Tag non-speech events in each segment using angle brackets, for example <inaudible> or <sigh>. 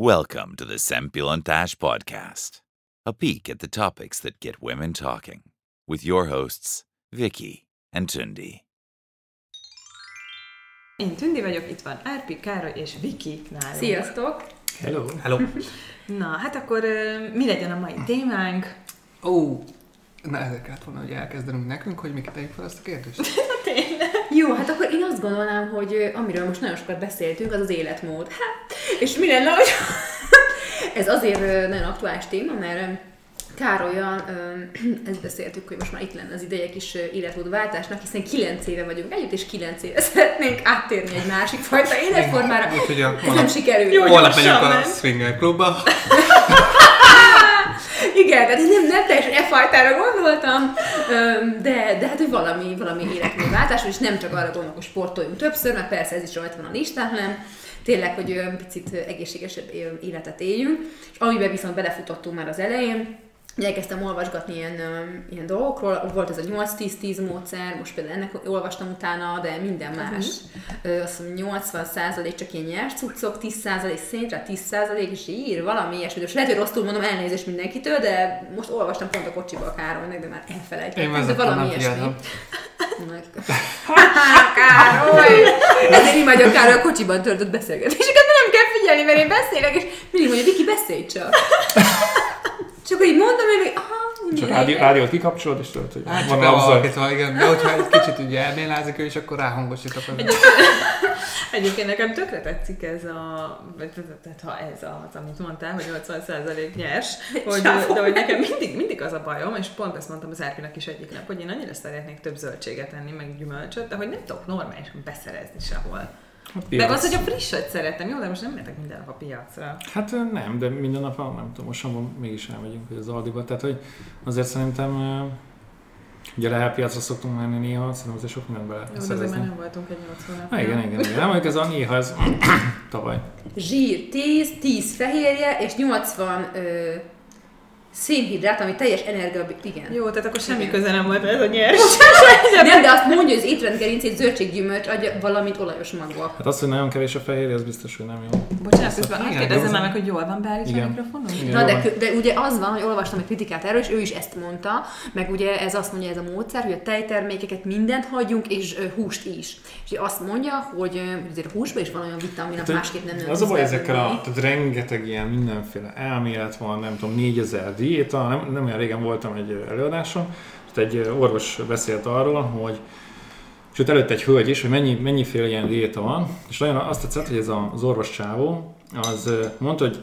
Welcome to the Sempilontash Podcast, a peek at the topics that get women talking, with your hosts, Vicky and Tundi. Én Tündi vagyok, itt van Árpi, Károly és Viki nálunk. Sziasztok! Hello. Hello. <laughs> Na, hát akkor mi legyen a mai témánk? Ó, na ezek kellett volna, hogy elkezdenünk nekünk, hogy Miki tegyük fel ezt a kérdést. <laughs> Jó, hát akkor én azt gondolnám, hogy amiről most nagyon sokat beszéltünk, az az életmód. Hát, és mi lenne, hogy <laughs> ez azért nagyon aktuális téma, mert ö, <clears throat> ezt beszéltük, hogy most már itt lenne az ideje kis életmódváltásnak, hiszen 9 éve vagyunk együtt, és 9 éve <laughs> szeretnénk áttérni egy másik fajta életformára. Úgyhogy a, Ez nem holnap, sikerül. Jó, holnap megyünk a. Swinger klubba. <laughs> Igen, tehát nem, nem teljesen e fajtára gondoltam, de, de hát, hogy valami, valami életmódváltás, és nem csak arra gondolok, hogy sportoljunk többször, mert persze ez is rajta van a listán, hanem tényleg, hogy picit egészségesebb életet éljünk, és amiben viszont belefutottunk már az elején, elkezdtem olvasgatni ilyen, ilyen dolgokról, volt ez a 8-10-10 módszer, most például ennek olvastam utána, de minden más. Ö, azt mondom, 80% csak ilyen nyers cuccok, 10% széntre, 10% és ír, valami ilyesmi. Most lehet, hogy rosszul mondom elnézést mindenkitől, de most olvastam pont a kocsiba a Károlynak, de már elfelejtettem. Én de valami ilyesmi. Meg- <laughs> Károly! Ezért imádja Károly a kocsiban töltött beszélgetéseket, de nem kell figyelni, mert én beszélek, és mindig mondja, Viki, beszélj csak. Csak hogy így mondom, hogy aha, Csak rádió, rádiót kikapcsolod, és tudod, hogy Hát van abzaj. igen. De hogyha egy kicsit ugye elmélázik ő, és akkor ráhangosítok. Az Egyébként nekem tökre tetszik ez a, tehát ha ez az, amit mondtál, hogy 80% nyers, hogy, de hogy nekem mindig, mindig az a bajom, és pont ezt mondtam az Árpinak is egyik nap, hogy én annyira szeretnék több zöldséget enni, meg gyümölcsöt, de hogy nem tudok normálisan beszerezni sehol. De az, hogy a frisset szeretem, jó, de most nem mehetek minden nap a piacra. Hát nem, de minden nap, nem tudom, most van, mégis elmegyünk hogy az Aldiba. Tehát, hogy azért szerintem, ugye lehet piacra szoktunk menni néha, szerintem azért sok mindent be lehet Jó, de azért már nem voltunk egy 80 Na, igen, igen, igen. Nem, mondjuk ez a néha, ez tavaly. zsír 10, 10 fehérje és 80 ö, szénhidrát, ami teljes energia... Igen. Jó, tehát akkor semmi Igen. köze nem volt ez a nyers. <laughs> Nem, de azt mondja, hogy az étrendgerincét zöldséggyümölcs adja valamit olajos magva. Hát az, hogy nagyon kevés a fehérje, az biztos, hogy nem jó. Bocsánat, közben jó. már meg, hogy jól van beállítva a mikrofonon? Igen. Na, de, de ugye az van, hogy olvastam egy kritikát erről, és ő is ezt mondta, meg ugye ez azt mondja ez a módszer, hogy a tejtermékeket mindent hagyjunk, és húst is. És azt mondja, hogy azért húsban is van olyan vitamin, Hát, másképp nem Az a baj ezekkel a, tehát rengeteg ilyen mindenféle elmélet van, nem tudom, 4000 diéta, nem, nem olyan régen voltam egy előadáson, és egy orvos beszélt arról, hogy sőt előtt egy hölgy is, hogy mennyi, mennyiféle ilyen diéta van, és nagyon azt tetszett, hogy ez az orvos csávó, az mondta, hogy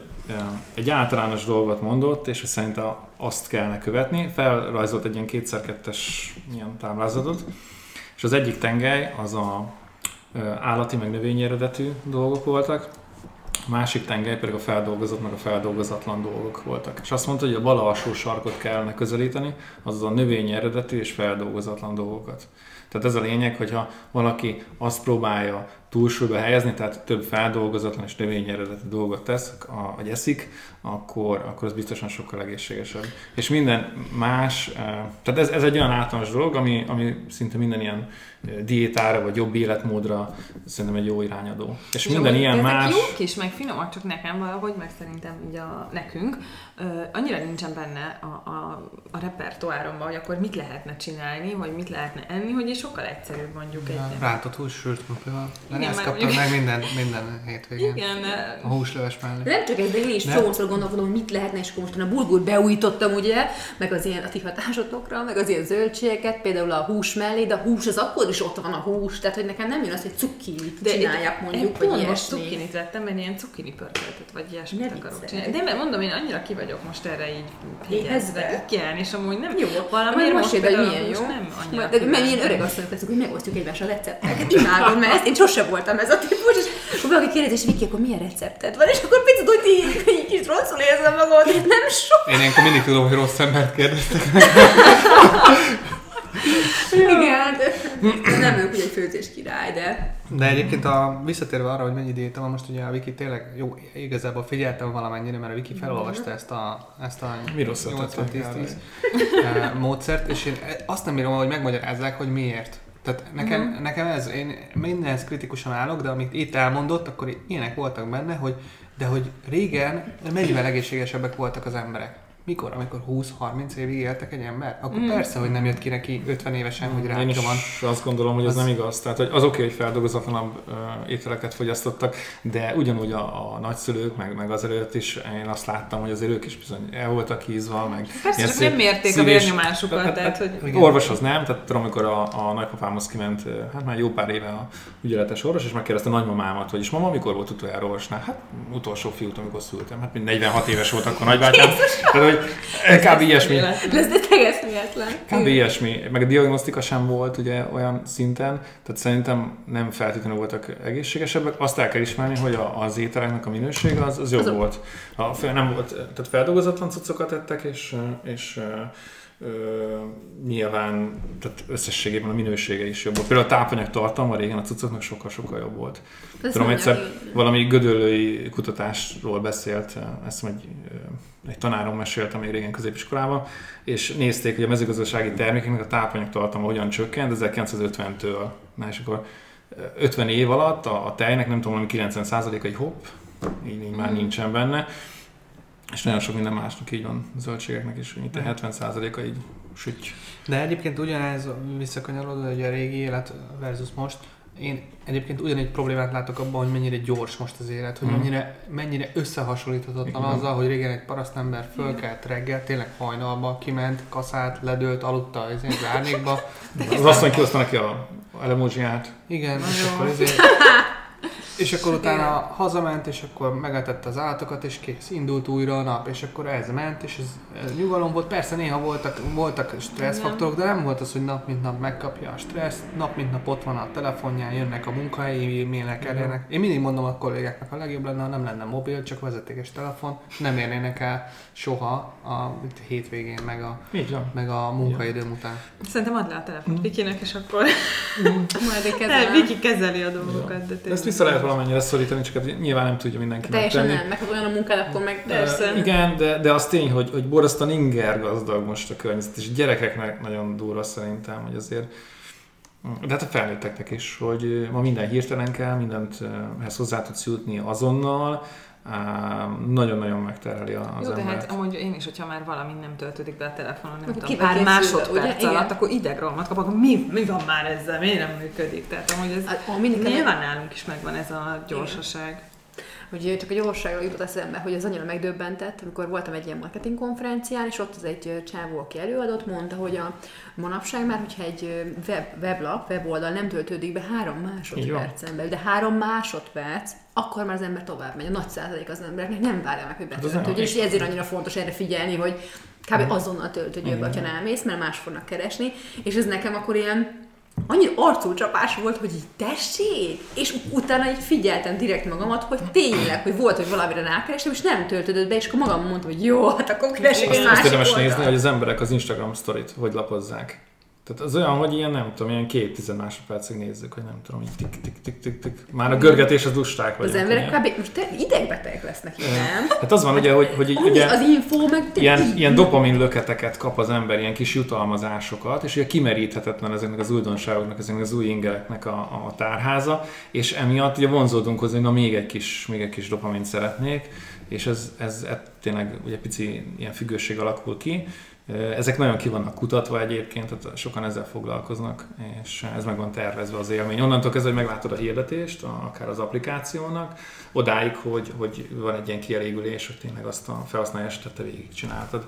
egy általános dolgot mondott, és hogy szerint a- azt kellene követni, felrajzolt egy ilyen kétszer-kettes ilyen táblázatot, és az egyik tengely az a állati meg növényi eredetű dolgok voltak, a másik tengely pedig a feldolgozott meg a feldolgozatlan dolgok voltak. És azt mondta, hogy a bal alsó sarkot kellene közelíteni, azaz a növényi eredetű és feldolgozatlan dolgokat. Tehát ez a lényeg, hogyha valaki azt próbálja túlsúlyba helyezni, tehát több feldolgozatlan és növényi eredetű dolgot tesz, a- vagy eszik, akkor, akkor az biztosan sokkal egészségesebb. És minden más, eh, tehát ez, ez egy olyan általános dolog, ami, ami szinte minden ilyen eh, diétára vagy jobb életmódra szerintem egy jó irányadó. És minden Jó, ilyen más... jók is, meg finomak, csak nekem valahogy, meg szerintem így a nekünk, ö, annyira nincsen benne a, a, a repertoáromban, hogy akkor mit lehetne csinálni, vagy mit lehetne enni, hogy sokkal egyszerűbb mondjuk egy... Rántott hús sült Igen, ezt kaptam mondjuk- meg minden, minden hétvégén. Igen, A húsleves mellé. Nem csak ez, de én is Nem? csomószor gondolkodom, hogy mit lehetne, és akkor most a bulgur beújítottam, ugye, meg az ilyen a ti hatásotokra, meg az ilyen zöldségeket, például a hús mellé, de a hús az akkor is ott van a hús, tehát hogy nekem nem jön az, hogy cukkinit de csinálják mondjuk, én vagy pont most ilyesmi. cukinit vettem, mert ilyen cukini pörköltet, vagy ilyesmit Ne akarok csinálni. De mert mondom, én annyira ki vagyok most erre így hegyezve. Igen, és amúgy nem Jó, valamiért majd most most hogy például milyen jó. nem annyira de Mert ilyen öreg asszonyok leszünk, hogy megosztjuk egymással recepteket. Imádom, mert ezt én sose voltam ez a típus, és akkor valaki kérdezi, és Viki, akkor milyen recepted van? És akkor picit úgy így, így kis rosszul érzem magam, hogy nem sok. Én ilyenkor mindig tudom, hogy rossz embert kérdeztek. Igen, de nem ők, hogy egy főzés király, de De egyébként a, visszatérve arra, hogy mennyi diéta van, most ugye a Wiki tényleg jó, igazából figyeltem valamennyire, mert a Wiki felolvasta ezt a, ezt a Mi rosszat 80 10 tettek 10 eh, módszert, és én azt nem bírom, hogy megmagyarázzák, hogy miért. Tehát nekem, uh-huh. nekem ez, én mindenhez kritikusan állok, de amit itt elmondott, akkor ilyenek voltak benne, hogy De hogy régen mennyivel egészségesebbek voltak az emberek. Mikor? Amikor 20-30 évig éltek egy ember? Akkor mm. persze, hogy nem jött ki neki 50 évesen, hogy Én rákja is van. azt gondolom, hogy ez Az- nem igaz. Tehát hogy az oké, hogy feldolgozatlanabb uh, ételeket fogyasztottak, de ugyanúgy a, a nagyszülők, meg, meg azelőtt is én azt láttam, hogy azért ők is bizony el voltak hízva, meg Persze, csak szép nem mérték a szívés- vérnyomásukat, Hát, tehát hát, hogy... Igen. Orvoshoz nem, tehát tudom, amikor a, a nagypapámhoz kiment, hát már jó pár éve a ügyeletes orvos, és megkérdezte a nagymamámat, hogy is mama, mikor volt utoljára orvosnál? Hát utolsó fiút, amikor szültem. Hát mind 46 éves volt akkor nagybátyám. Tehát, hogy kb. ilyesmi. Ez de tegeszméletlen. Kb. ilyesmi, meg a diagnosztika sem volt ugye olyan szinten, tehát szerintem nem feltétlenül voltak egészségesebbek. Azt el kell ismerni, hogy az ételeknek a minősége az, az jobb Az- volt. A, nem volt. Tehát feldolgozatlan cuccokat ettek, és, és ö, nyilván tehát összességében a minősége is jobb volt. Például a tápanyag tartalma régen a cuccoknak sokkal-sokkal jobb volt. Ez Tudom, egyszer hogy- valami gödöllői kutatásról beszélt, ezt egy, egy tanárom mesélte még régen középiskolában, és nézték, hogy a mezőgazdasági termékeknek a tápanyag tartalma hogyan csökkent 1950-től. Na és akkor 50 év alatt a, a tejnek nem tudom, valami 90%-a egy hopp, így, így már nincsen benne, és nagyon sok minden másnak így van, zöldségeknek is, itt a 70%-a így süty. De egyébként ugyanez visszakanyarodva, hogy a régi élet versus most, én egyébként ugyanegy problémát látok abban, hogy mennyire gyors most az élet, hogy Mhm. mennyire, mennyire összehasonlíthatatlan Igen. azzal, hogy régen egy parasztember fölkelt reggel, tényleg hajnalba, kiment, kaszált, ledőlt, aludta az az árnyékba. Az asszony kihozta neki a elemózsiát. Igen, és Nagyon. akkor ezért... <laughs> És akkor utána hazament, és akkor megetette az állatokat, és kész, indult újra a nap, és akkor ez ment, és ez, ez nyugalom volt. Persze néha voltak, voltak stresszfaktorok, de nem volt az, hogy nap mint nap megkapja a stressz, nap mint nap ott van a telefonján, jönnek a munkahelyi e-mailek, elérnek. Én mindig mondom a kollégáknak, a legjobb lenne, ha nem lenne mobil, csak vezetékes telefon, nem érnének el soha a hétvégén, meg a, meg a munkaidőm után. Szerintem add le a telefont Vikinek, és akkor <laughs> Majd egy nem, kezelem. Viki kezeli a dolgokat. De De tényleg. ezt vissza lehet valamennyire szorítani, csak hát nyilván nem tudja mindenki Teljesen megtenni. nem, meg olyan a munkád, akkor meg Persze. Uh, igen, de, de az tény, hogy, hogy borzasztóan inger gazdag most a környezet, és gyerekeknek nagyon durva szerintem, hogy azért de hát a felnőtteknek is, hogy ma minden hirtelen kell, mindent ehhez hozzá tudsz jutni azonnal, nagyon-nagyon megtereli az Jó, de embert. hát amúgy én is, hogyha már valami nem töltődik be a telefonon, nem tudom, pár másodperc ugye? alatt, Igen. akkor idegromat kap, akkor mi, mi van már ezzel, miért nem működik? Tehát amúgy ez A, a mindig nyilván nálunk is megvan ez a gyorsaság. Hogy csak a gyorságról jutott eszembe, hogy az annyira megdöbbentett, amikor voltam egy ilyen marketing konferencián, és ott az egy csávó, aki előadott, mondta, hogy a manapság már, hogyha egy web, weblap, weboldal nem töltődik be három másodpercen belül, de három másodperc, akkor már az ember tovább megy. A nagy százalék az embereknek nem várja meg, hogy az betöltődjön, és ezért annyira fontos erre figyelni, hogy kb. azonnal töltődjön be, ha nem mész, mert más fognak keresni, és ez nekem akkor ilyen annyira arcúcsapás volt, hogy így tessék, és utána így figyeltem direkt magamat, hogy tényleg, hogy volt, hogy valamire rákerestem, és nem töltődött be, és akkor magam mondtam, hogy jó, hát akkor keresek egy azt másik érdemes nézni, hogy az emberek az Instagram sztorit hogy lapozzák. Tehát az olyan, hogy ilyen nem tudom, ilyen két tized másodpercig nézzük, hogy nem tudom, így tik tik tik tik tik. Már a görgetés az lusták Az vagyunk. emberek ugye? kb. most te idegbetegek lesznek, nem? Hát az van ugye, hogy, hogy Annyi ugye, az info, meg ilyen, ilyen dopamin löketeket kap az ember, ilyen kis jutalmazásokat, és ugye kimeríthetetlen ezeknek az újdonságoknak, ezeknek az új ingereknek a, a tárháza, és emiatt ugye vonzódunk hozzá, hogy na még egy kis, még egy kis dopamint szeretnék, és ez, ez, ez tényleg ugye pici ilyen függőség alakul ki. Ezek nagyon ki vannak kutatva egyébként, tehát sokan ezzel foglalkoznak, és ez meg van tervezve az élmény. Onnantól kezdve, hogy meglátod a hirdetést, akár az applikációnak, odáig, hogy, hogy van egy ilyen kielégülés, hogy tényleg azt a felhasználás esetet te végigcsináltad.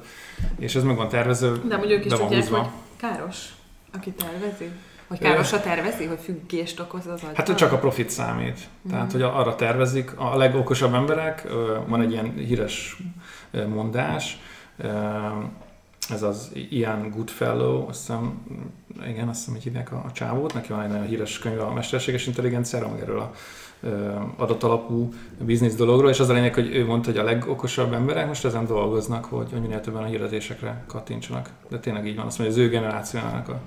És ez meg van tervezve, De ők is tudják, húzva. hogy káros, aki tervezi? Hogy káros, ha tervezi, hogy függést okoz az agyban? Hát csak a profit számít. Tehát, hogy arra tervezik, a legokosabb emberek, van egy ilyen híres mondás, ez az Ian Goodfellow, azt hiszem, igen, azt hiszem, hogy hívják a, a csávót, neki van egy nagyon híres könyve a mesterséges intelligenciáról, meg erről a adatalapú biznisz dologról, és az a lényeg, hogy ő mondta, hogy a legokosabb emberek most ezen dolgoznak, hogy, hogy minél többen a hirdetésekre kattintsanak. De tényleg így van, azt mondja, az ő generációjának a,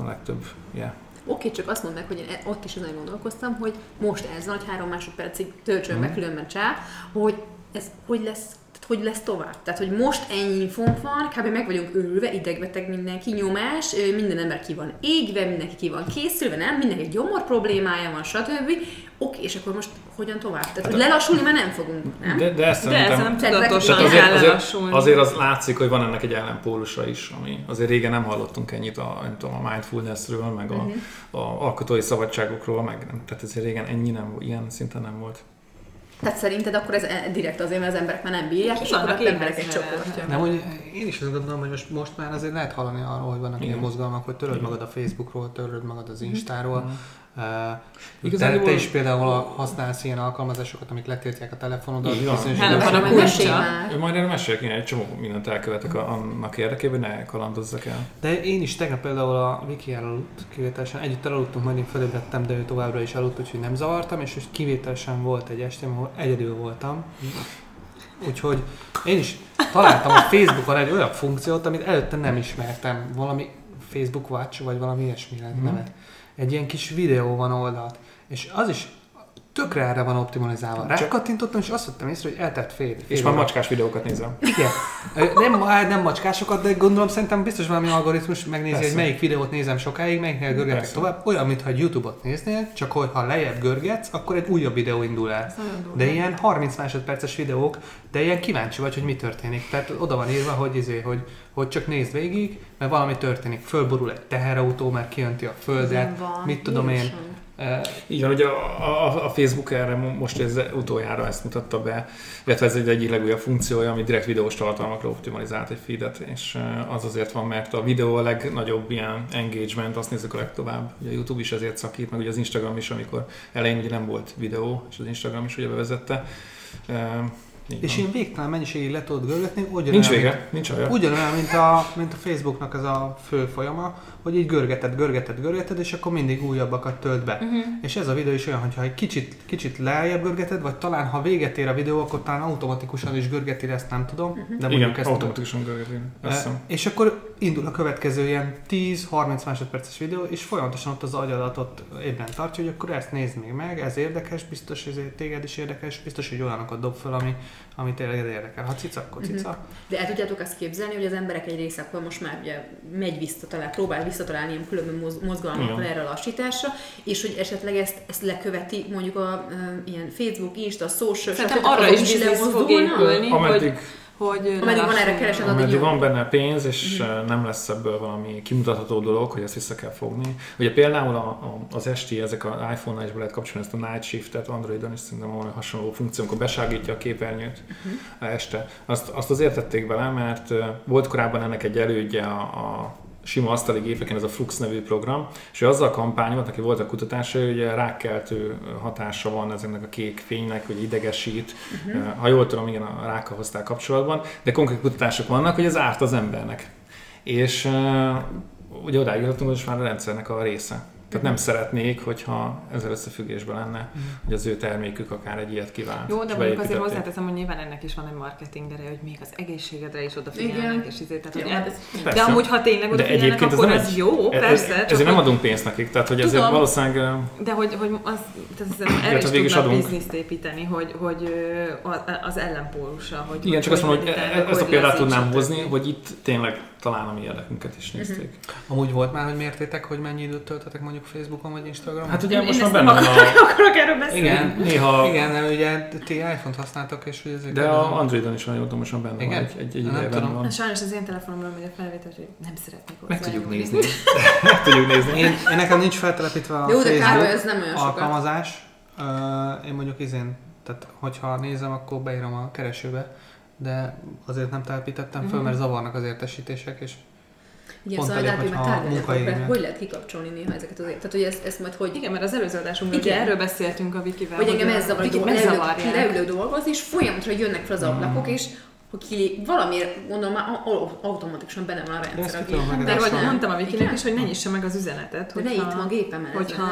a legtöbb, yeah. Oké, csak azt mondd meg, hogy én e- ott is ezen gondolkoztam, hogy most ez van, hogy három másodpercig töltsön be, Mhm. különben csá, hogy ez hogy lesz tehát hogy lesz tovább? Tehát, hogy most ennyi infónk van, kb. meg vagyunk őrülve, idegbeteg mindenki, nyomás, minden ember ki van égve, mindenki ki van készülve, nem? Mindenki gyomor problémája van, stb. Oké, és akkor most hogyan tovább? Tehát, hogy lelassulni már nem fogunk, nem? De, de ezt De ez szerintem... nem tudatosan azért- kell azért, azért, lelassulni. azért az látszik, hogy van ennek egy ellenpólusa is, ami azért régen nem hallottunk ennyit a, nem tudom, a mindfulnessről, meg a, Mhm. a alkotói szabadságokról, meg nem, tehát azért régen ennyi nem, ilyen szinten nem volt. Tehát szerinted akkor ez e- direkt azért, mert az emberek már nem bírják, és akkor az emberek egy csoportja. Nem, hogy én is azt gondolom, hogy most, most már azért lehet hallani arról, hogy vannak ilyen Igen. mozgalmak, hogy töröld Igen. magad a Facebookról, töröld magad az Instáról. Uh, te, te is például használsz ilyen alkalmazásokat, amik letiltják a telefonodat. Hát, időszakban. van a kulcsa. már. Majd erről meséljek, én egy csomó mindent elkövetek a- annak érdekében, hogy ne kalandozzak el. De én is tegnap például a Viki elaludt kivételesen, együtt elaludtunk, majd én felébredtem, de ő továbbra is aludt, úgyhogy nem zavartam, és most kivételesen volt egy estém, ahol egyedül voltam. Úgyhogy én is találtam a Facebookon egy olyan funkciót, amit előtte nem ismertem, valami Facebook Watch, vagy valami ilyesmi Mhm. nevet. Egy ilyen kis videó van oldalt, és az is tökre erre van optimalizálva. Rákattintottam, és azt vettem észre, hogy eltett fél. fél És már macskás videókat nézem. Igen. Nem, nem macskásokat, de gondolom szerintem biztos valami algoritmus megnézi, Persze. hogy melyik videót nézem sokáig, melyiknél görgetek Persze. tovább. Olyan, mintha egy YouTube-ot néznél, csak hogy ha lejjebb görgetsz, akkor egy újabb videó indul el. De ilyen 30 másodperces videók, de ilyen kíváncsi vagy, hogy mi történik. Tehát oda van írva, hogy, izé, hogy, hogy csak nézd végig, mert valami történik. Fölborul egy teherautó, mert kijönti a földet, mit tudom én. Így van, ugye a, a, a Facebook erre mo- most ez utoljára ezt mutatta be, illetve ez egy egyik legújabb funkciója, ami direkt videós tartalmakra optimalizált egy feedet, és az azért van, mert a videó a legnagyobb ilyen engagement, azt nézzük a legtovább. Ugye a YouTube is ezért szakít, meg ugye az Instagram is, amikor elején ugye nem volt videó, és az Instagram is ugye bevezette. Így és én végtelen mennyiségig le tudod görgetni, ugyanolyan, Nincs mint- vége, nincs olyan. Ugyanolyan, mint a, mint a Facebooknak ez a fő folyama, hogy így görgeted, görgeted, görgeted, és akkor mindig újabbakat tölt be. Uh-huh. És ez a videó is olyan, hogyha egy kicsit, kicsit lejjebb görgeted, vagy talán ha véget ér a videó, akkor talán automatikusan is görgeti, ezt nem tudom. De Igen, mondjuk ezt automatikusan görgeti. E, és akkor indul a következő ilyen 10-30 másodperces videó, és folyamatosan ott az agyadatot ébren tartja, hogy akkor ezt nézd még meg, ez érdekes, biztos, hogy ez téged is érdekes, biztos, hogy olyanokat dob fel, ami, ami tényleg érdekel. Ha cica, akkor cica. De el tudjátok azt képzelni, hogy az emberek egy része akkor most már ugye megy visszatalál, próbál visszatalálni ilyen különböző moz- mozgalmakkal Igen. erre a lassításra, és hogy esetleg ezt, ezt leköveti mondjuk a ö, ilyen Facebook, Insta, social, Szerintem stb. arra is biznisz fog épülni, Ameddig, hogy, hogy Ameddig van erre keresed, addig Ameddig van benne pénz, és mm. nem lesz ebből valami kimutatható dolog, hogy ezt vissza kell fogni. Ugye például a, a, az esti, ezek az iPhone-nál is be lehet kapcsolni ezt a Night Shift-et, Androidon is szerintem van hasonló funkció, amikor beságítja a képernyőt uh-huh. este. Azt, azt azért tették bele, mert volt korábban ennek egy elődje a, a sima asztali gépeken, ez a Flux nevű program, és ő azzal kampányolt, aki volt a kutatása, hogy rákkeltő hatása van ezeknek a kék fénynek, hogy idegesít, uh-huh. ha jól tudom, igen, a rákkal hozták kapcsolatban, de konkrét kutatások vannak, hogy ez árt az embernek. És uh, ugye odáig jutottunk, hogy most már a rendszernek a része. Tehát nem szeretnék, hogyha ezzel összefüggésben lenne, hogy az ő termékük akár egy ilyet kívánt. Jó, de mondjuk azért hozzáteszem, hogy nyilván ennek is van egy marketing ereje, hogy még az egészségedre is Igen. odafigyelnek, és izé, tehát, Jó, hogy hát ez, ez- de Persze. amúgy, ha tényleg De odafigyelnek, ez akkor nem ez egy- jó, e- e- persze. csak Ezért nem adunk pénzt nekik, tehát hogy ezért Tudom. valószínűleg De hogy, hogy az, tehát ez erre is tudnak adunk. bizniszt építeni, hogy, hogy az ellenpólusa. Hogy, Igen, csak azt mondom, hogy e- ezt a példát tudnám hozni, hogy itt tényleg talán a mi érdekünket is nézték. Amúgy volt már, hogy mértétek, hogy mennyi időt töltetek mondjuk Facebookon vagy Instagramon? Hát ugye Én most már benne van akarok, a... akarok erről beszélni. Igen. Néha... Igen, nem, ugye ti iPhone-t használtok, és hogy ezek De a Androidon is van, tudom, most már benne Igen? van, egy, egy, egy Nem tudom. van. Na, Sajnos az én telefonomról megy a felvétel, hogy nem szeretnék hozzá. Meg tudjuk nézni. <laughs> Meg tudjuk nézni. Én, én nekem nincs feltelepítve a Jó, de Károly, Facebook ez nem olyan sokat. alkalmazás. Uh, én mondjuk izén, tehát hogyha nézem, akkor beírom a keresőbe, de azért nem telepítettem föl, Mhm. mert zavarnak az értesítések, és Igen, Pont szóval elég, hogy tárgyalnak, munkaidőben. hogy, hogy lehet kikapcsolni néha ezeket az Tehát, hogy ezt, ezt majd hogy... Igen, mert az előző adásunkban Igen. ugye erről beszéltünk a Vikivel. Hogy engem a- ez zavar, hogy leülök, leülök dolgozni, és folyamatosan jönnek fel az ablakok, és hogy ki, valamiért gondolom már au- automatikusan benne van a De ezt rendszer. meg- De hogy van. mondtam a Vikinek is, hogy ne nyissa meg az üzenetet. De ne itt ma a gépemen. ez hogyha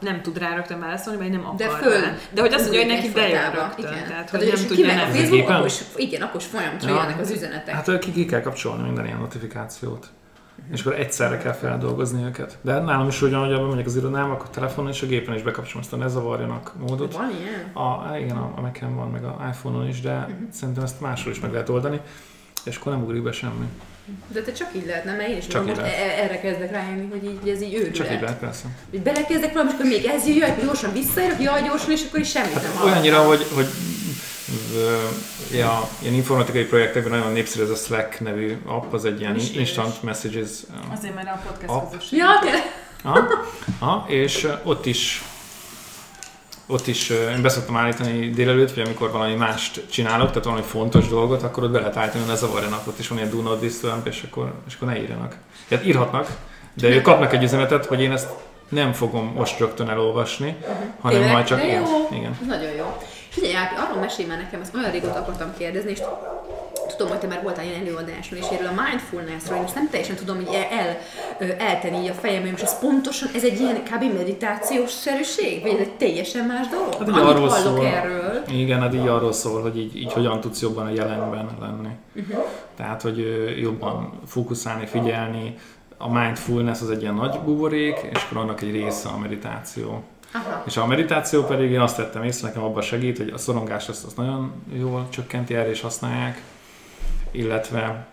nem de- tud rá rögtön válaszolni, vagy nem akar De föl. rá. De hogy azt mondja, hogy neki bejön rögtön. Igen. Tehát, hogy hogy nem tudja a nem. Facebook, akkor is, igen, akkor is folyamatosan Ja. jönnek az üzenetek. Hát ki, ki kell kapcsolni minden ilyen notifikációt. És akkor egyszerre kell feldolgozni őket. De nálam is ugyan, hogy abban megyek az irodám, akkor telefonon és a gépen is bekapcsolom azt a ne zavarjanak módot. Van ilyen? A, igen, a, a Mac-en van, meg a iPhone-on is, de uh-huh. szerintem ezt máshol is meg lehet oldani, és akkor nem ugrik be semmi. De te csak így lehetne, mert én is Csak most lehet. erre kezdek rájönni, hogy így, ez így őrület. Csak így lehet, persze. Hogy belekezdek valami, és akkor még ez jöjjön, gyorsan visszaérek, jaj, gyorsan, és akkor is semmit nem hallottam. Hát Olyannyira, hogy, hogy ja, ilyen informatikai projektekben nagyon népszerű ez a Slack nevű app, az egy ilyen instant messages Azért, mert a podcast App. közösség. Ja, tényleg. Aha, aha, és ott is ott is én beszoktam állítani délelőtt, vagy amikor valami mást csinálok, tehát valami fontos dolgot, akkor ott be lehet állítani, hogy ne zavarjanak, ott is van ilyen do not disturb, és akkor, és akkor ne írjanak. Tehát írhatnak, de ők kapnak egy üzenetet, hogy én ezt nem fogom most rögtön elolvasni, hanem Tényleg? majd csak én. Igen. Ez nagyon jó. És ugye, Ápi, arról mesélj már nekem, ezt olyan régóta akartam kérdezni, és tudom, hogy te már voltál ilyen előadáson, és erről a mindfulnessről, én most nem teljesen tudom így el, el, eltenni így a fejembe, hogy most ez pontosan, ez egy ilyen kb. meditációs szerűség? Vagy ez egy teljesen más dolog? Hát így Annyit arról szól. erről. Igen, hát így arról szól, hogy így, így hogyan tudsz jobban a jelenben lenni. Uh-huh. Tehát, hogy jobban fókuszálni, figyelni. A mindfulness az egy ilyen nagy buborék, és akkor annak egy része a meditáció. Aha. És a meditáció pedig én azt vettem észre, nekem abban segít, hogy a szorongást azt, azt nagyon jól csökkenti, erre is használják, illetve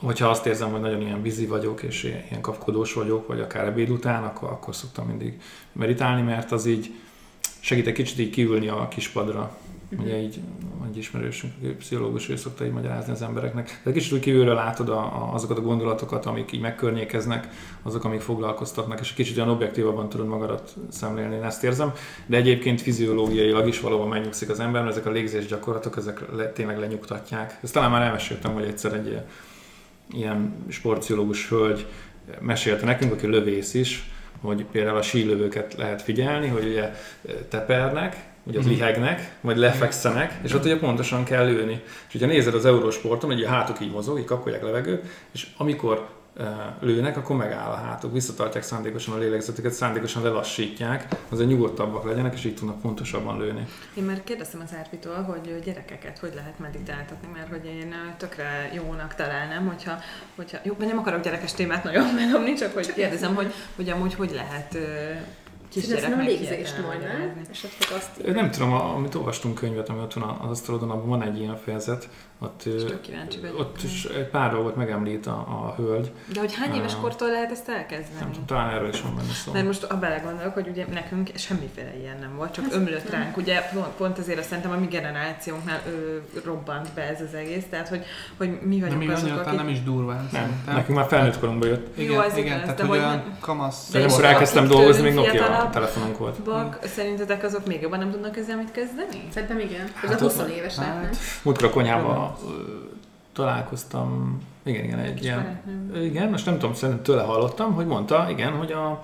hogyha azt érzem, hogy nagyon ilyen vízi vagyok, és ilyen kapkodós vagyok, vagy akár ebéd után, akkor, akkor szoktam mindig meditálni, mert az így segít egy kicsit így kiülni a kispadra. Ugye így egy ismerősünk, ő pszichológus, ő szokta így magyarázni az embereknek. Tehát kicsit úgy kívülről látod a, a, azokat a gondolatokat, amik így megkörnyékeznek, azok, amik foglalkoztatnak, és egy kicsit olyan objektívabban tudod magadat szemlélni, én ezt érzem. De egyébként fiziológiailag is valóban megnyugszik az ember, mert ezek a légzés gyakorlatok, ezek le, tényleg lenyugtatják. Ezt talán már elmeséltem, hogy egyszer egy ilyen- ilyen sportpszichológus hölgy mesélte nekünk, aki lövész is, hogy például a sílövőket lehet figyelni, hogy ugye tepernek, ugye ott Mhm. lihegnek, vagy lefekszenek, és ott ugye pontosan kell lőni. És ugye nézed az eurósporton, hogy a hátuk így mozog, így kapkolják levegőt, és amikor eh, lőnek, akkor megáll a hátuk, visszatartják szándékosan a lélegzetüket, szándékosan lelassítják, azért nyugodtabbak legyenek, és így tudnak pontosabban lőni. Én már kérdeztem az Árpitól, hogy gyerekeket hogy lehet meditáltatni, mert hogy én ö, tökre jónak találnám, hogyha, hogyha jó, nem akarok gyerekes témát nagyon <laughs> bedobni, csak hogy kérdezem, hogy, hogy amúgy hogy lehet kisgyereknek a légzést elmagyarázni. Esetleg azt Ö, Nem tudom, amit olvastunk könyvet, ami ott van az asztalodon, abban van egy ilyen fejezet, ott, kíváncsi vagyok. ott is egy pár dolgot megemlít a, a hölgy. De hogy hány éves Ah. kortól lehet ezt elkezdeni? Nem tudom, talán erről is van benne szó. Mert most ha belegondolok, hogy ugye nekünk semmiféle ilyen nem volt, csak ömlött ránk. Ugye pont, pont ezért azt szerintem a mi generációnknál ő, robbant be ez az egész, tehát hogy, hogy mi De vagyunk még azok, akik... nem is durván Nem, szerintem. nekünk már felnőtt korunkban jött. Igen, Jó, az igen, igaz, tehát de hogy olyan nem- kamasz. De De amikor elkezdtem dolgozni, még Nokia fiatalabb- telefonunk volt. Bak, szerintetek azok még jobban nem tudnak ezzel mit kezdeni? Szerintem igen. Ez Hát a ott- 20 évesek, nem? Hát, Múltkor a ö, találkoztam, igen, igen, egy ilyen, igen, most nem tudom, szerintem tőle hallottam, hogy mondta, igen, hogy a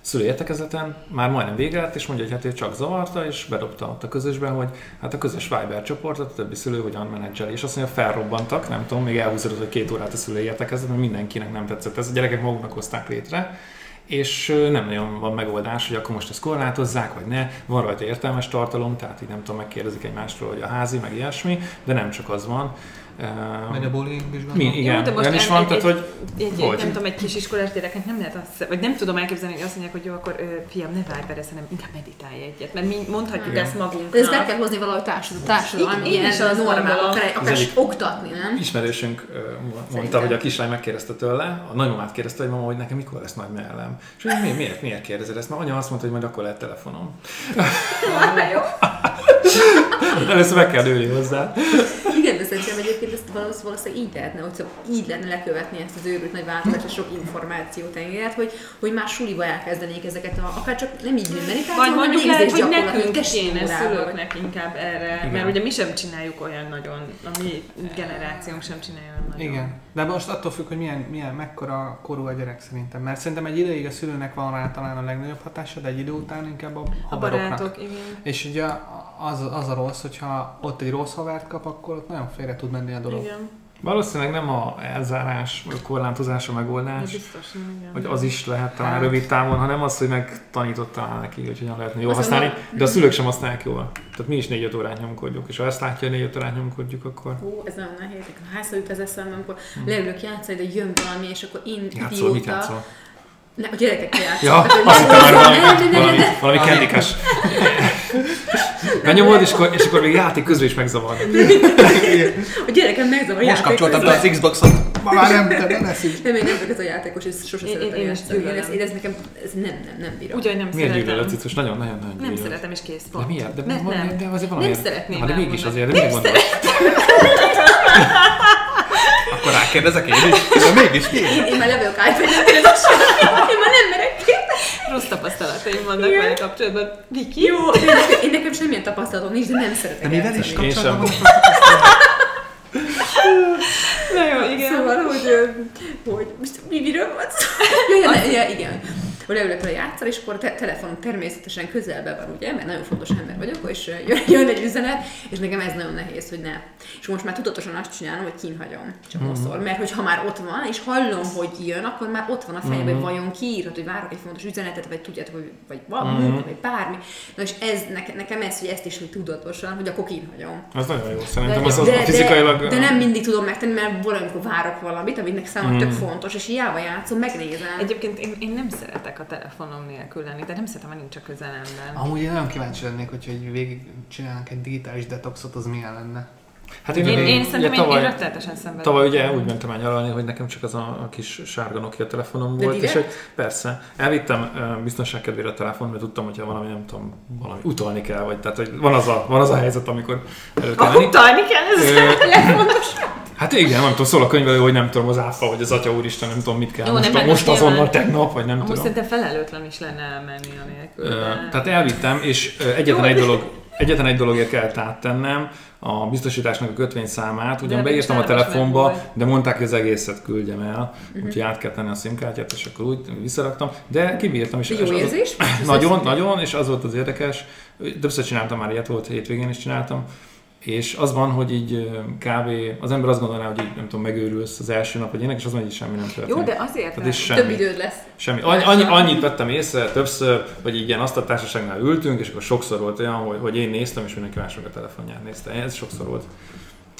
szülőértekezleten már majdnem vége lett, és mondja, hogy hát ő csak zavarta, és bedobta ott a közösbe, hogy hát a közös Viber csoportot a többi szülő hogyan menedzseli, és azt mondja, felrobbantak, nem tudom, még elhúzódott, hogy két órát a szülőértekezlet, mert mindenkinek nem tetszett. Ez, a gyerekek maguknak hozták létre, és nem nagyon van megoldás, hogy akkor most ezt korlátozzák, vagy ne. Van rajta értelmes tartalom, tehát így nem tudom, megkérdezik egymástól, hogy a házi, meg ilyesmi, de nem csak az van. Ö, Megy a bullying is Mi, gondolom. igen, Jó, de most olyan is van, egy- tehát hogy Egy, egy, nem tudom, egy kis iskolás gyereknek nem lehet azt, vagy nem tudom elképzelni, hogy azt mondják, hogy jó, akkor ö, fiam, ne várj bele, hanem inkább meditálj egyet, mert mi mondhatjuk Igen. ezt magunknak. De ezt be kell hozni valahogy társadalmi, társadalmi Igen, azt normálba, gondolom. akár, akár Az oktatni, nem? ismerősünk mondta, Szerintem. hogy a kislány megkérdezte tőle, a nagymamát kérdezte, hogy mama, hogy nekem mikor lesz nagy mellem. És hogy miért, miért, miért kérdezed ezt? Mert anya azt mondta, hogy majd akkor lehet telefonom. Jó. <laughs> Először meg kell ülni hozzá. Igen, de szerintem egyébként ezt valószínűleg, valószínűleg így lehetne, hogy szóval így lehetne lekövetni ezt az őrült nagy változást, és sok információ tengeret, hogy, hogy már suliba elkezdenék ezeket, a, akár csak nem így meditáció, Vagy mondjuk lehet, hogy nekünk kéne szülőknek inkább erre, Igen. mert ugye mi sem csináljuk olyan nagyon, a mi generációnk sem csinálja olyan nagyon. Igen, de most attól függ, hogy milyen, milyen mekkora korú a gyerek szerintem. Mert szerintem egy ideig a szülőnek van rá talán a legnagyobb hatása, de egy idő után inkább a A haveroknak. barátok, igen. És ugye az, az a rossz, hogyha ott egy rossz havert kap, akkor ott nagyon félre tud menni a dolog. Igen. Valószínűleg nem a elzárás, vagy a korlátozás a De megoldás, biztos, nem, igen. vagy az is lehet talán Hát. rövid távon, hanem az, hogy megtanítottál neki, hogy hogyan lehetne jól használni, de a szülők sem használják jól. Tehát mi is 4 órát nyomkodjuk, és ha ezt látja, hogy 4 órát nyomkodjuk, akkor Hú, ez nagyon nehéz. Hányszor jut ez eszembe, amikor leülök játszani, de jön valami, és akkor én Hmm. játszol, mit idióta. játszol? Ne, a gyerekekkel játszom. Ja, hogy azt hittem már valami, valami, valami Crush. Benyomod, és akkor, és akkor még játék közben is megzavar. A gyerekem megzavar Most kapcsoltam be az Xboxot. Ma már nem, de ne szívj. Nem, én nem vagyok ez a játékos, és sose Én- szeretem én- játszani. Én, gyűlölöm. ez, én ez nekem, ez nem, nem, nem bírom. Hogy nem Miért szeretem. gyűlölöd, Cicus? Nagyon, nagyon, nagyon Nem szeretem, és kész De pont. miért? De, nem. de azért Nem valamiért. szeretném Na, de mégis azért, de Nem mindig gondolod. Akkor rákérdezek én is. De mégis mi? Én, én már le vagyok állítva, hogy nem kérdezem Én már nem merek Rossz tapasztalataim vannak Igen. vele kapcsolatban. Viki? Jó, de én nekem, én nekem semmilyen tapasztalatom nincs, de nem szeretek De mivel is. Én kapcsolatban sem. vannak? Na jó, igen. Szóval, hogy, hogy most mi miről van szó? Ja, ja, ja, igen. Hogy leülök vele játszani, és akkor a te- telefonom természetesen közelben van, ugye, mert nagyon fontos ember vagyok, és jön, jön egy üzenet, és nekem ez nagyon nehéz, hogy ne. És most már tudatosan azt csinálom, hogy kínhagyom csomószor, mert hogyha már ott van, és hallom, hogy jön, akkor már ott van a fejemben, hogy vajon kiírhat, hogy várok egy fontos üzenetet, vagy tudjátok, hogy vagy valami munka, vagy bármi. Na és ez, nekem, nekem ez, hogy ezt is hogy tudatosan, hogy akkor kínhagyom. Az nagyon jó. Szerintem az, az de, a fizikailag... de, de, nem mindig tudom megtenni, mert valamikor várok valamit, aminek számomra tök fontos, és hiába játszom, megnézem. Egyébként én, én nem szeretek a telefonom nélkül lenni, de nem szeretem, ha nincs a közelemben. Amúgy én nagyon kíváncsi lennék, hogyha egy végig csinálnánk egy digitális detoxot, az milyen lenne. Hát Én, én, szerintem én, én tavaly, rettenetesen szenvedem. Tavaly ugye úgy mentem el nyaralni, hogy nekem csak az a, a kis sárga Nokia telefonom De volt, és direkt? hogy persze, elvittem ö, biztonság kedvére a telefon, mert tudtam, hogyha valami nem tudom, valami utalni kell, vagy tehát hogy van az a, van az a helyzet, amikor elő kell Ah, menni. utalni kell, ez Ö, <laughs> Hát igen, nem tudom, szól a könyvelő, hogy nem tudom, az áfa, vagy az atya úristen, nem tudom, mit kell. Jó, most nem, most azonnal tegnap, vagy nem Amúgy tudom. szerintem felelőtlen is lenne elmenni a nélkül. De- Tehát elvittem, és egyetlen egy dolog, egyetlen egy dologért kellett áttennem, a biztosításnak a kötvényszámát, ugyan De beírtam a telefonba, de mondták, hogy az egészet küldjem el, úgyhogy át kell tenni a SIM-kártyát, és akkor úgy visszaraktam, de kibírtam, és jó és az- érzés? <laughs> nagyon, nagyon, és az volt az érdekes, többször csináltam már ilyet, volt hétvégén is csináltam, és az van, hogy így kb. az ember azt gondolná, hogy így nem tudom, megőrülsz az első nap, vagy ének, és az van, hogy így semmi nem történik. Jó, de azért Tehát semmi. Több időd lesz. Semmi. Annyi, annyi, annyit vettem észre többször, hogy így ilyen azt a társaságnál ültünk, és akkor sokszor volt olyan, hogy, hogy én néztem, és mindenki más meg a telefonját nézte. Ez sokszor volt.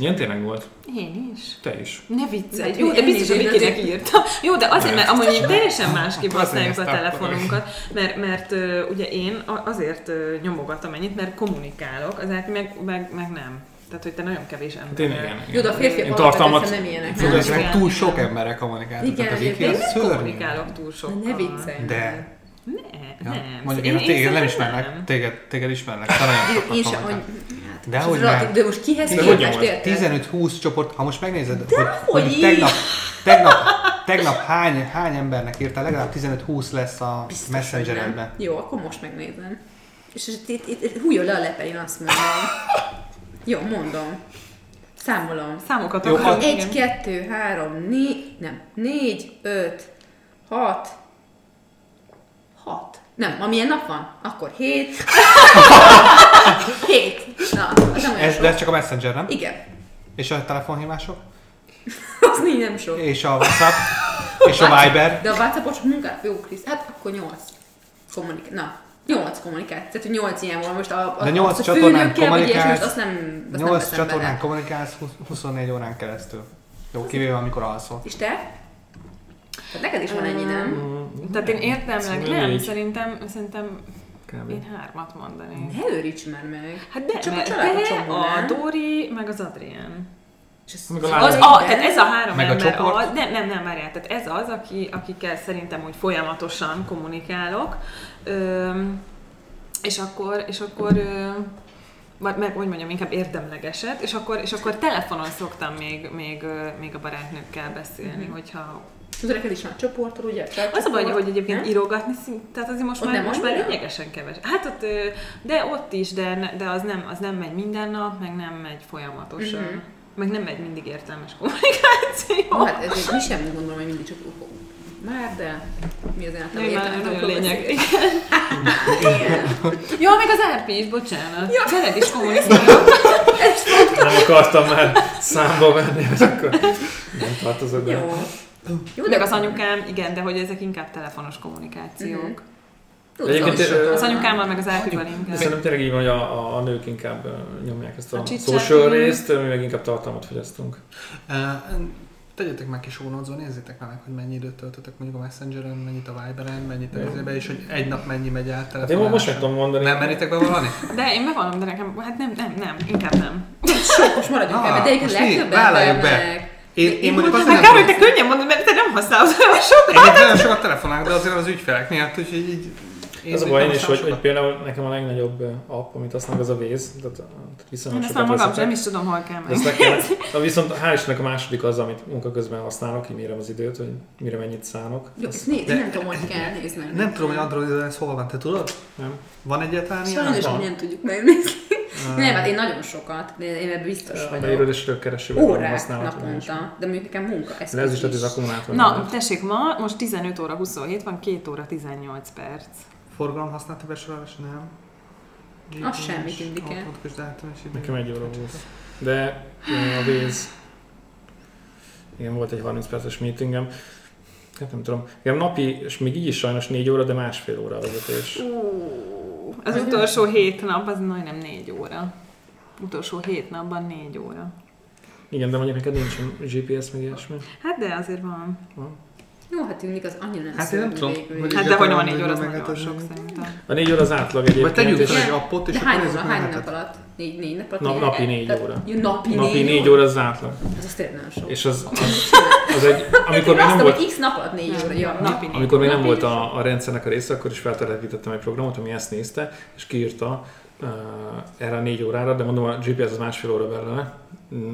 Ilyen tényleg volt. Én is. Te is. Ne viccelj. Hát, Jó, de én biztos, hogy én Vikinek azért- írtam. Jó, de azért, mert amúgy így teljesen <laughs> másképp Azért használjuk a telefonunkat, mert, mert ugye én azért ö, nyomogatom ennyit, mert kommunikálok, az Áki meg, meg, meg nem. Tehát, hogy te nagyon kevés Hát ember. én igen. igen. Jó, de a férfiak Én tartalmat- nem ilyenek. Tudod, ez meg túl sok emberrel kommunikáltok. Igen, tehát én nem kommunikálok túl sokkal. Ne viccelj. De, Ne, ja. nem. mondjuk Én- én, én téged nem ismerlek, téged, téged ismerlek, te nagyon Én, sokat Hát, De hogy relatív? De most kihez De képest nyomod? érted? 15-20 csoport, ha most megnézed, hogy, hogy hogy tegnap, tegnap, tegnap hány, hány embernek írtál, legalább 15-20 lesz a messengeredben. Jó, akkor most megnézem. És itt, itt, itt, hújjon le a lepel, én azt mondom. Jó, mondom. Számolom. Számokat Jó, akarok, az- Egy, igen. kettő, három, négy, nem, négy, öt, hat, hat. Nem, amilyen nap van, akkor hét. <laughs> hét. Na, az nem olyan Ez, sok. de ez csak a messenger, nem? Igen. És a telefonhívások? <laughs> Az így nem sok. És a WhatsApp? És a Viber? De a WhatsAppot csak munkát, jó Krisz, hát akkor nyolc. Kommunik- Na, nyolc kommunikáció. Tehát, hogy nyolc ilyen van most a, a, De nyolc csatornán kommunikálsz, azt nem, azt nem 8 veszem csatornán bele. kommunikálsz 20 24 órán keresztül. Jó, kivéve amikor alszol. És te? Tehát neked is van ennyi, nem? Tehát én értelmileg Szerintem nem, négy. szerintem, szerintem kb. én hármat mondanék. Ne őríts már meg. Hát de, Csak a mert család a te, csomó, a nem? Dóri, meg az Adrien. És ez Meg a az a, tehát ez a három Meg a ember csoport? az, nem, nem, nem, várjál, tehát ez az, aki, akikkel szerintem úgy folyamatosan kommunikálok, Öm, és akkor, és akkor ö, vagy meg, hogy mondjam, inkább érdemlegeset, és akkor, és akkor telefonon szoktam még, még, még a barátnőkkel beszélni, Mhm. hogyha... Tudod, neked is van csoportod, ugye? A Az a baj, hogy egyébként Nem? írogatni, szint, tehát azért most Ott már, nem most már lényegesen keves. Hát ott, de ott is, de, de az, nem, az nem megy minden nap, meg nem megy folyamatosan. Mhm. Meg nem megy mindig értelmes kommunikáció. Jó, hát ez mi sem gondolom, hogy mindig csak már, de mi az általában már értelmes nagyon lényeg. Igen. Jó, még az RP is, bocsánat. Ja. Veled is kommunikálok. Nem akartam már számba venni, hogy akkor nem tartozok be. Jó. Jó, Meg az anyukám, igen, de hogy ezek inkább telefonos kommunikációk. Mhm. Egyébként, Az anyukámmal meg az Árpival De inkább. szerintem tényleg így van, hogy a, a, a nők inkább nyomják ezt a, A social részt, mi meg inkább tartalmat fogyasztunk. Uh, tegyetek meg kis ónózva, nézzétek meg, hogy mennyi időt töltötök mondjuk a Messengeren, mennyit a Viberen, mennyit a izébe, és hogy egy nap mennyi megy át Hát én most meg tudom mondani. Nem meritek bevallani? De én bevallom, de nekem, hát nem, nem, nem, inkább nem. Sok, most maradjunk Ah, ebben, de egyébként legtöbb Vállaljuk be. Embernek. Én, én mondjuk azt Hát nem kár, hogy tudom. te könnyen mondod, mert te nem használod olyan sokat. Én nagyon sokat telefonálok, de azért az ügyfelek miatt, úgyhogy így... Ez a úgy baj én nem is, hogy, sokat. hogy például nekem a legnagyobb app, amit használok, az a Waze, tehát, tehát Én viszonylag ezt már magam sem is tudom, hol kell Ezt menni. le kell, na viszont hál' Istennek a második az, amit munka közben használok, így mérem az időt, hogy mire mennyit szánok. Jó, ezt nézd, De- nem tudom, hogy kell nézni. Nem tudom, hogy Androidon ez hol van, te tudod? Nem? Van egyáltalán ilyen? Sajnos, hogy nem tudjuk megnézni. Nem, hát én nagyon sokat, de én ebben biztos Beírod vagyok. és rögkeresőben Órák naponta, de mondjuk nekem munka De ez is hogy az is. akkumulátor. Na, tessék, ma most 15 óra 27 van, 2 óra 18 perc. Forgalom használati besorolás, nem. Az semmit indikál. Nekem egy óra volt. De a Waze... Igen, volt egy 30 perces meetingem. Hát nem tudom. Igen, napi, és még így is sajnos 4 óra, de másfél óra a vezetés. Ú, az utolsó 7 nap, az majdnem 4 óra. Utolsó 7 napban 4 óra. Igen, de mondjuk neked nincsen GPS, meg ilyesmi. Hát de azért van. Van. Jó, hát tűnik az annyira nem Hát én nem tudom, végül. Hát de hogy van gyakorlatilag 4 óra, az meg nagyon sok szerintem. A 4 óra az átlag Vagy egyébként. tegyük és fel egy appot, és De akkor hány nézzük óra, meg hány nap alatt? Négy, négy nap alatt? Na- Négy- napi négy tehát- óra. Jó, napi, napi 4 négy óra az átlag. Ez az tényleg nagyon sok. És az, az, <laughs> az egy, amikor még Azt nem volt, x nap alatt négy óra, ja. Napi négy. amikor még nem volt négy a, a rendszernek a része, akkor is feltelepítettem egy programot, ami ezt nézte, és kiírta erre a négy órára, de mondom, a GPS az másfél óra belőle,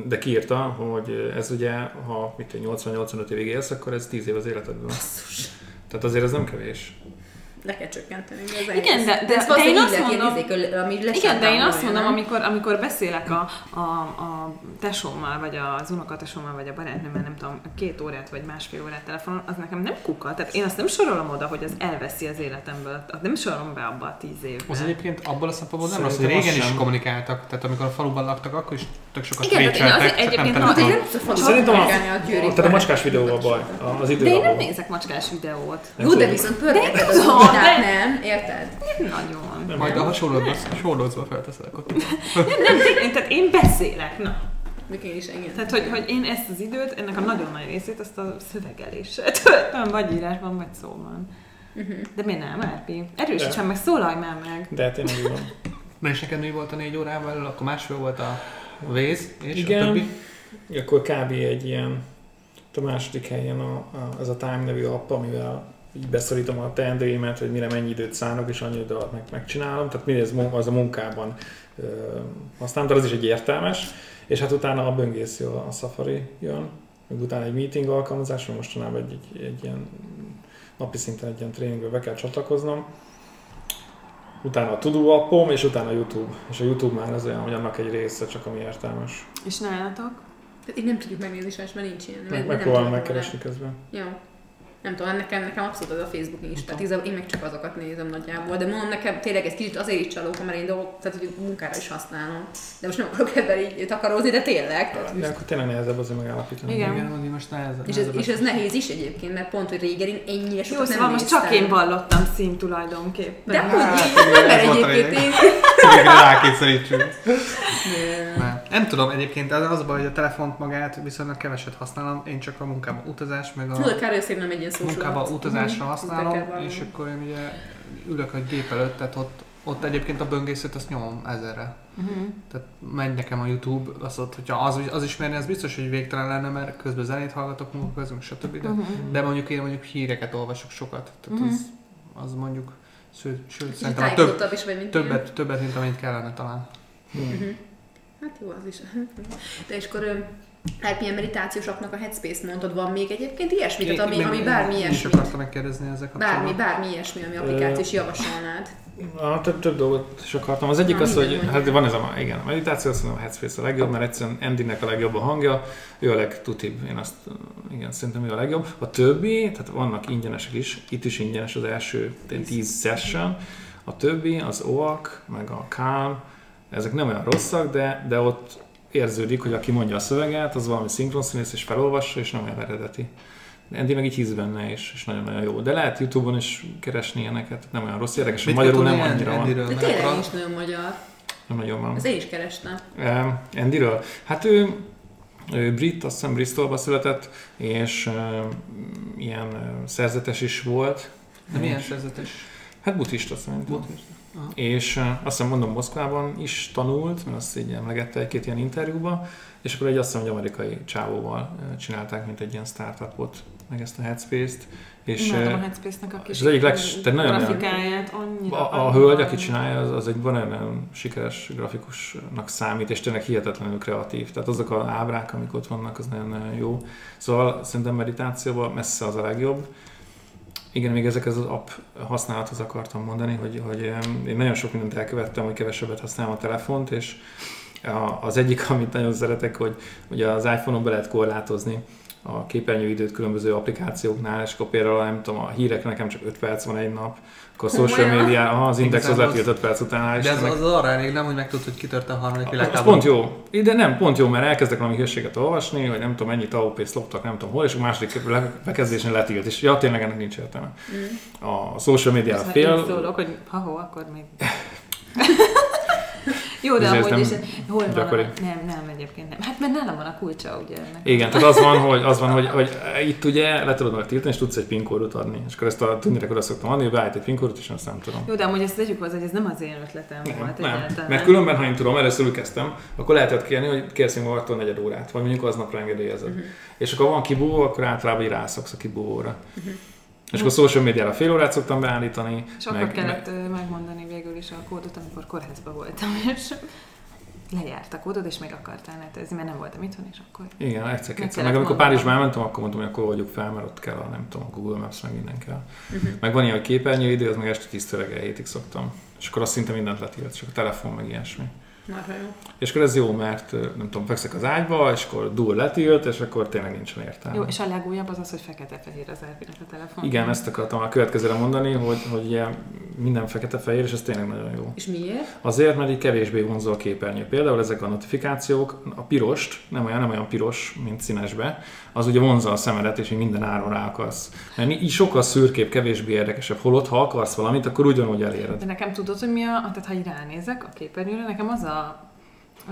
de kiírta, hogy ez ugye, ha mit tudom, 80-85 évig élsz, akkor ez 10 év az életedben. Tehát azért ez nem kevés. Le kell csökkenteni. Ez Igen, de- de- ez de én azt mondom- izék, ami Igen, de én azt mondom, nem? amikor, amikor beszélek a, a, a tesómmal, vagy az unokatesómmal, vagy a barátnőmmel, nem tudom, két órát vagy másfél órát telefonon, az nekem nem kuka. Tehát én azt nem sorolom oda, hogy az elveszi az életemből. Azt nem sorolom be abba a tíz évbe. Az egyébként abból a szempontból nem rossz, hogy régen az is kommunikáltak, tehát amikor a faluban laktak, akkor is tök sokat Igen, tehát én récseltek, azért csak nem egyébként nem faluban Szerintem a, a tehát a macskás videó a baj, az De én nem nézek macskás videót. Jó, de viszont pörgeted az de- nem? Érted? Nagyon. Majd a sódolcba felteszed, akkor tudom. Nem, én, tehát én beszélek, na. Mikor én is engem. Tehát, hogy, hogy én ezt az időt, ennek a nagyon nagy részét, azt a szövegeléssel <laughs> töltöm, vagy írásban, vagy szóban. Mhm. De miért nem, Árpi? Erősítsen meg, szólalj már meg. De tényleg így van. Na és neked mi volt a négy órával, akkor másfél volt a Waze, és Igen. a többi? Akkor kb. egy ilyen, a második helyen a, a, ez a Time nevű app, amivel így beszorítom a teendőimet, hogy mire mennyi időt szánok, és annyi idő alatt meg, megcsinálom. Tehát mindez az a munkában ö, használom, de az is egy értelmes. És hát utána a böngész jön, a Safari jön, meg utána egy meeting alkalmazás, mert mostanában egy, egy, egy ilyen napi szinten egy ilyen tréningbe be kell csatlakoznom. Utána a Todo appom, és utána a YouTube. És a YouTube már az olyan, hogy annak egy része csak ami értelmes. És nálatok? Hát Én nem tudjuk megnézni sajnos, mert nincs ilyen. Meg, megpróbálom megkeresni közben. Jó. Nem tudom, nekem, nekem abszolút az a Facebook is, tehát igazából én meg csak azokat nézem nagyjából, de mondom nekem tényleg ez kicsit azért is csalóka, mert én dolgok, tehát hogy munkára is használom. De most nem akarok ebben így takarózni, de tényleg. Tehát, De akkor tényleg nehezebb azért megállapítani. Igen. Igen, mondjuk most nehezebb. és, ez, és ez nehéz is egyébként, mert pont, hogy régen én ennyire Jó, sokat szóval nem most néztem. csak én vallottam szín tulajdonképpen. De hogy Hát, így, igen, mert egyébként én... Rákényszerítsünk. <laughs> Nem. Nem. tudom, egyébként az az a baj, hogy a telefont magát viszonylag keveset használom, én csak a munkában utazás, meg a Tudod, nem egy ilyen arc. utazásra Mhm. használom, és akkor én ugye ülök a gép előtt, tehát ott, ott egyébként a böngészőt azt nyomom ezerre. Uh-huh. Tehát megy nekem a YouTube, az ott, hogyha az, az ismerni, az biztos, hogy végtelen lenne, mert közben zenét hallgatok, munka közben, stb. De, Uh-huh. de mondjuk én mondjuk híreket olvasok sokat, tehát Mhm. az, az mondjuk, sőt, sőt szerintem a több, is vagy, mint többet, többet, mint amennyit kellene talán. Mhm. Hát jó, az is. De és akkor hát milyen meditációs appnak a Headspace mondtad, van még egyébként ilyesmi, tehát ami, ami bármi ilyesmi, akartam megkérdezni ezzel bármi, kapcsolatban. bármi ilyesmi, ami applikációs javasolnád. Ah, több, több dolgot is akartam. Az egyik Na, az, hogy minden hát van ez a, igen, a meditáció, azt mondom, a Headspace a legjobb, mert egyszerűen Andynek a legjobb a hangja, ő a legtutibb, én azt, igen, szerintem ő a legjobb. A többi, tehát vannak ingyenesek is, itt is ingyenes az első 10 session, a többi, az OAK, meg a Calm, ezek nem olyan rosszak, de, de ott érződik, hogy aki mondja a szöveget, az valami szinkronszínész és felolvassa, és nem olyan eredeti. Andy meg így hisz benne, és, és nagyon-nagyon jó. De lehet Youtube-on is keresni ilyeneket, nem olyan rossz, érdekes, Mit magyarul nem annyira van. De tényleg nincs nagyon magyar. Nem nagyon van. Ez én is kerestem. Um, Andyről? Hát ő, ő brit, azt hiszem Bristolba született, és um, ilyen uh, szerzetes is volt. De milyen És- szerzetes? Hát buddhista szerintem. Buddhista. Aha. És azt hiszem mondom Moszkvában is tanult, mert azt így emlegette egy-két ilyen interjúba, és akkor egy azt hiszem, hogy amerikai csávóval csinálták, mint egy ilyen startupot, meg ezt a Headspace-t. És Imádom a Headspace-nek a kis az egyik tehát nagyon- grafikáját, annyira. a, a hölgy, aki csinálja, az, az egy nagyon, nagyon sikeres grafikusnak számít, és tényleg hihetetlenül kreatív. Tehát azok a ábrák, amik ott vannak, az nagyon, nagyon jó. Szóval szerintem meditációban messze az a legjobb. Igen, még ezekhez az app használathoz akartam mondani, hogy, hogy én nagyon sok mindent elkövettem, hogy kevesebbet használom a telefont, és az egyik, <laughs> amit nagyon szeretek, hogy, hogy az iPhone-on be lehet korlátozni a képernyőidőt különböző applikációknál, és akkor például nem tudom, a hírek nekem csak 5 perc van egy nap, akkor a social media, aha, az index az Igazából letilt 5 perc után, De ez meg- az arra elég nem, hogy megtudod, hogy kitört a harmadik az világháború. pont jó. De nem, pont jó, mert elkezdek valami hírséget olvasni, hogy nem tudom, mennyit AOP-t loptak, nem tudom hol, és a második bekezdésnél letilt, és ja, tényleg ennek nincs értelme. Mm. A social media fél, így szólok, hogy ha ho, akkor még... <laughs> Jó, de amúgy nem is, hol van gyakori. a... Nem, nem, egyébként nem. Hát mert nálam van a kulcsa, ugye. ennek. Igen, tehát az van, hogy, az van, hogy, hogy itt ugye le tudod meg tiltani, és tudsz egy PIN kódot adni. És akkor ezt a tudnire oda szoktam adni, beállít egy PIN kódot, és azt nem tudom. Jó, de amúgy ezt tegyük hozzá, hogy ez nem az én ötletem Nem, volt nem. egyáltalán. Mert különben, ha én tudom, először kezdtem, akkor lehetett kérni, hogy kérsz még magadtól negyed órát, vagy mondjuk aznapra engedélyezed. Uh-huh. És akkor van kibúvó, akkor általában így rászoksz a kibúvóra. Uh-huh. És akkor social médiára fél órát szoktam beállítani. És akkor kellett ö, megmondani végül is a kódot, amikor kórházban voltam, <laughs> és lejárt a kódot, és még akartál netezni, mert nem voltam itthon, és akkor... Igen, egyszer Meg kellett Meg amikor. Párizsba elmentem, akkor mondtam, hogy akkor oldjuk fel, mert ott kell a, nem tudom, a Google Maps, meg minden kell. Uh-huh. Meg van ilyen, hogy képernyőidő, az meg este 10 reggel hétig szoktam. És akkor azt szinte mindent letilt, csak a telefon, meg ilyesmi. Marha jó. És akkor ez jó, mert nem tudom, fekszek az ágyba, és akkor dur letilt, és akkor tényleg nincsen értelme. Jó, és a legújabb az az, hogy fekete-fehér az Erpinek a telefon. Igen, ezt akartam a következőre mondani, hogy, hogy ugye minden fekete-fehér, és ez tényleg nagyon jó. És miért? Azért, mert így kevésbé vonzó a képernyő. Például ezek a notifikációk, a pirost, nem olyan, nem olyan piros, mint színesbe, az ugye vonza a szemedet, és így minden áron rá akarsz. Mert így sokkal szürkébb, kevésbé érdekesebb. Holott, ha akarsz valamit, akkor ugyanúgy eléred. De nekem tudod, hogy mi a, tehát ha így ránézek a képernyőre, nekem az a,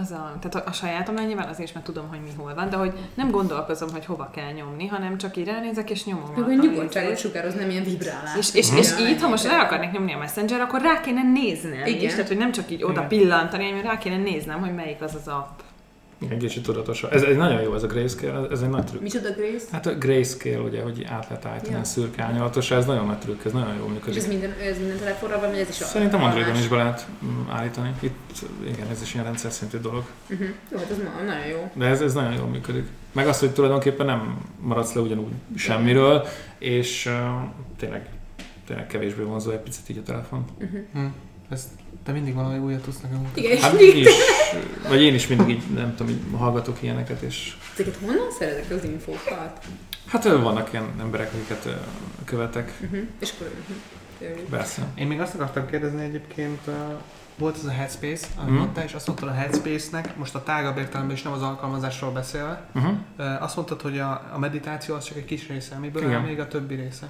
az a, tehát a, a sajátomnál nyilván azért is, mert tudom, hogy mi hol van, de hogy nem gondolkozom, hogy hova kell nyomni, hanem csak így ránézek és nyomom. Meg a nyugodtságot sugároz, nem ilyen vibrálás. És, és, és így, ha most rá akarnék nyomni a Messenger, akkor rá kéne néznem Igen. is, tehát hogy nem csak így oda pillantani, hanem rá kéne néznem, hogy melyik az az app. Egy kicsit tudatosan. Ez, ez nagyon jó, ez a grayscale, ez, ez egy nagy trükk. Micsoda Grace? Hát a grayscale, ugye, hogy át lehet állítani Ja. a szürke árnyalatos, ez nagyon nagy trükk, ez nagyon jól És működik. ez minden, ez minden telefonra van, vagy ez is a Szerintem Androidon is be lehet mm, állítani. Itt, igen, ez is ilyen rendszer szintű dolog. Uh-huh. Jó, hát ez nagyon jó. De ez, ez nagyon jól működik. Meg az, hogy tulajdonképpen nem maradsz le ugyanúgy semmiről, és uh, tényleg, tényleg kevésbé vonzó egy picit így a telefon. Uh-huh. Hm. Ez, te mindig valami újat tudsz nekünk mutatni. Igen, és Hát is, vagy én is mindig így, nem tudom, így hallgatok ilyeneket, és Ezeket honnan szerezek az infókat? hát vannak ilyen emberek, akiket követek, Uh-huh. És akkor... Uh-huh. persze. Én még azt akartam kérdezni egyébként, volt ez a Headspace, amit Mhm. mondtál, és azt mondtad a Headspace-nek, most a tágabb értelemben is nem az alkalmazásról beszélve, Uh-huh. uh, azt mondtad, hogy a, a meditáció az csak egy kis része, amiből Igen. még a többi része.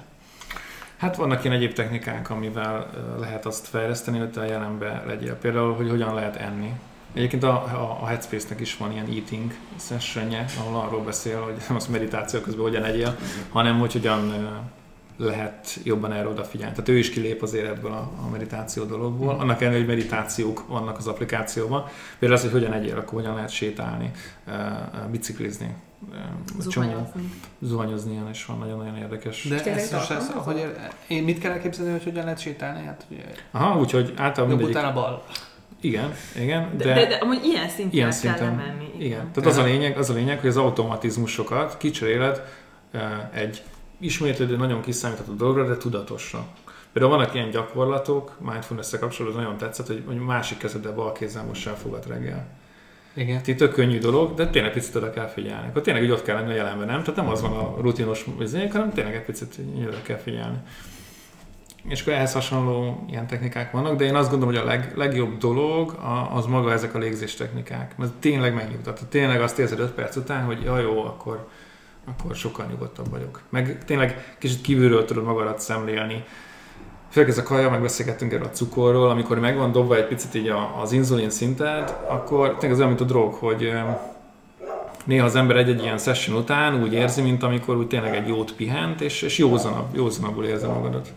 Hát vannak ilyen egyéb technikák, amivel lehet azt fejleszteni, hogy te a jelenbe legyél. Például, hogy hogyan lehet enni. Egyébként a, a, a Headspace-nek is van ilyen eating sessionje, ahol arról beszél, hogy <laughs> nem az meditáció közben hogyan egyél, hanem hogy hogyan lehet jobban erre odafigyelni. Tehát ő is kilép azért ebből a, a meditáció dologból. Mhm. Annak ellenére, hogy meditációk vannak az applikációban. Például az, hogy hogyan egyél, akkor hogyan lehet sétálni, biciklizni. Ö, csomó- Zuhanyozni. zuhanyozni ilyen is van, nagyon-nagyon érdekes. De tényleg ez, most ez, alkalmazol? hogy én mit kell elképzelni, hogy hogyan lehet sétálni? Hát ugye, Aha, úgyhogy általában jobb mindegyik... után a bal. Igen, igen, De, de, de, de, amúgy ilyen szinten ilyen kell szinten. lemenni. Igen. Tehát az a lényeg, az a lényeg, hogy az automatizmusokat kicseréled eh, egy ismétlődő, nagyon kiszámítható dologra, de tudatosra. Például vannak ilyen gyakorlatok, mindfulness kapcsolatban nagyon tetszett, hogy hogy másik kezeddel bal kézzel mossa el fogad reggel. Igen. Itt tök könnyű dolog, de tényleg picit oda kell figyelni. Akkor tényleg úgy ott kell lenni a jelenben, nem? Tehát nem az van a rutinos izék, hanem tényleg egy picit oda kell figyelni. és akkor ehhez hasonló ilyen technikák vannak, de én azt gondolom, hogy a leg, legjobb dolog az maga ezek a légzés technikák. Mert tényleg megnyugtat. Tényleg azt érzed 5 perc után, hogy ja, jó, akkor, akkor sokkal nyugodtabb vagyok. Meg tényleg kicsit kívülről tudod magadat szemlélni. Főleg ez a kaja, megbeszélgettünk erről a cukorról, amikor megvan dobva egy picit így az inzulin szinted, akkor tényleg az olyan, mint a drog, hogy néha az ember egy-egy ilyen session után úgy érzi, mint amikor úgy tényleg egy jót pihent, és, és józanabb, józanabbul érzed magadat.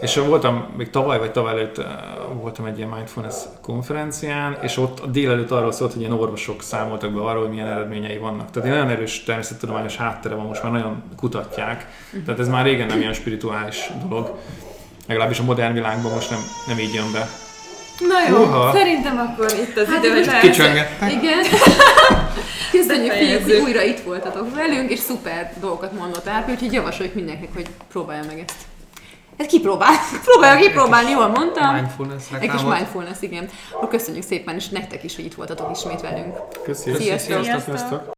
És voltam, még tavaly vagy tavaly előtt eh, voltam egy ilyen mindfulness konferencián, és ott a délelőtt arról szólt, hogy ilyen orvosok számoltak be arról, hogy milyen eredményei vannak. Tehát egy nagyon erős természettudományos háttere van, most már nagyon kutatják. Tehát ez már régen nem ilyen spirituális dolog. Legalábbis a modern világban most nem, nem így jön be. Na jó, Uha. szerintem akkor itt az Hát idő, hogy Kicsöngettek. Igen. <laughs> Köszönjük, fiúk, hogy újra itt voltatok velünk, és szuper dolgokat mondott Árpi, úgyhogy javasoljuk mindenkinek, hogy próbálja meg ezt. Ezt kipróbál. <laughs> Próbálja kipróbálni, jól mondtam. Mindfulness Egy kis mindfulness, igen. Akkor köszönjük szépen, és nektek is, hogy itt voltatok ismét velünk. Köszönjük. Sziasztok. Sziasztok. Sziasztok.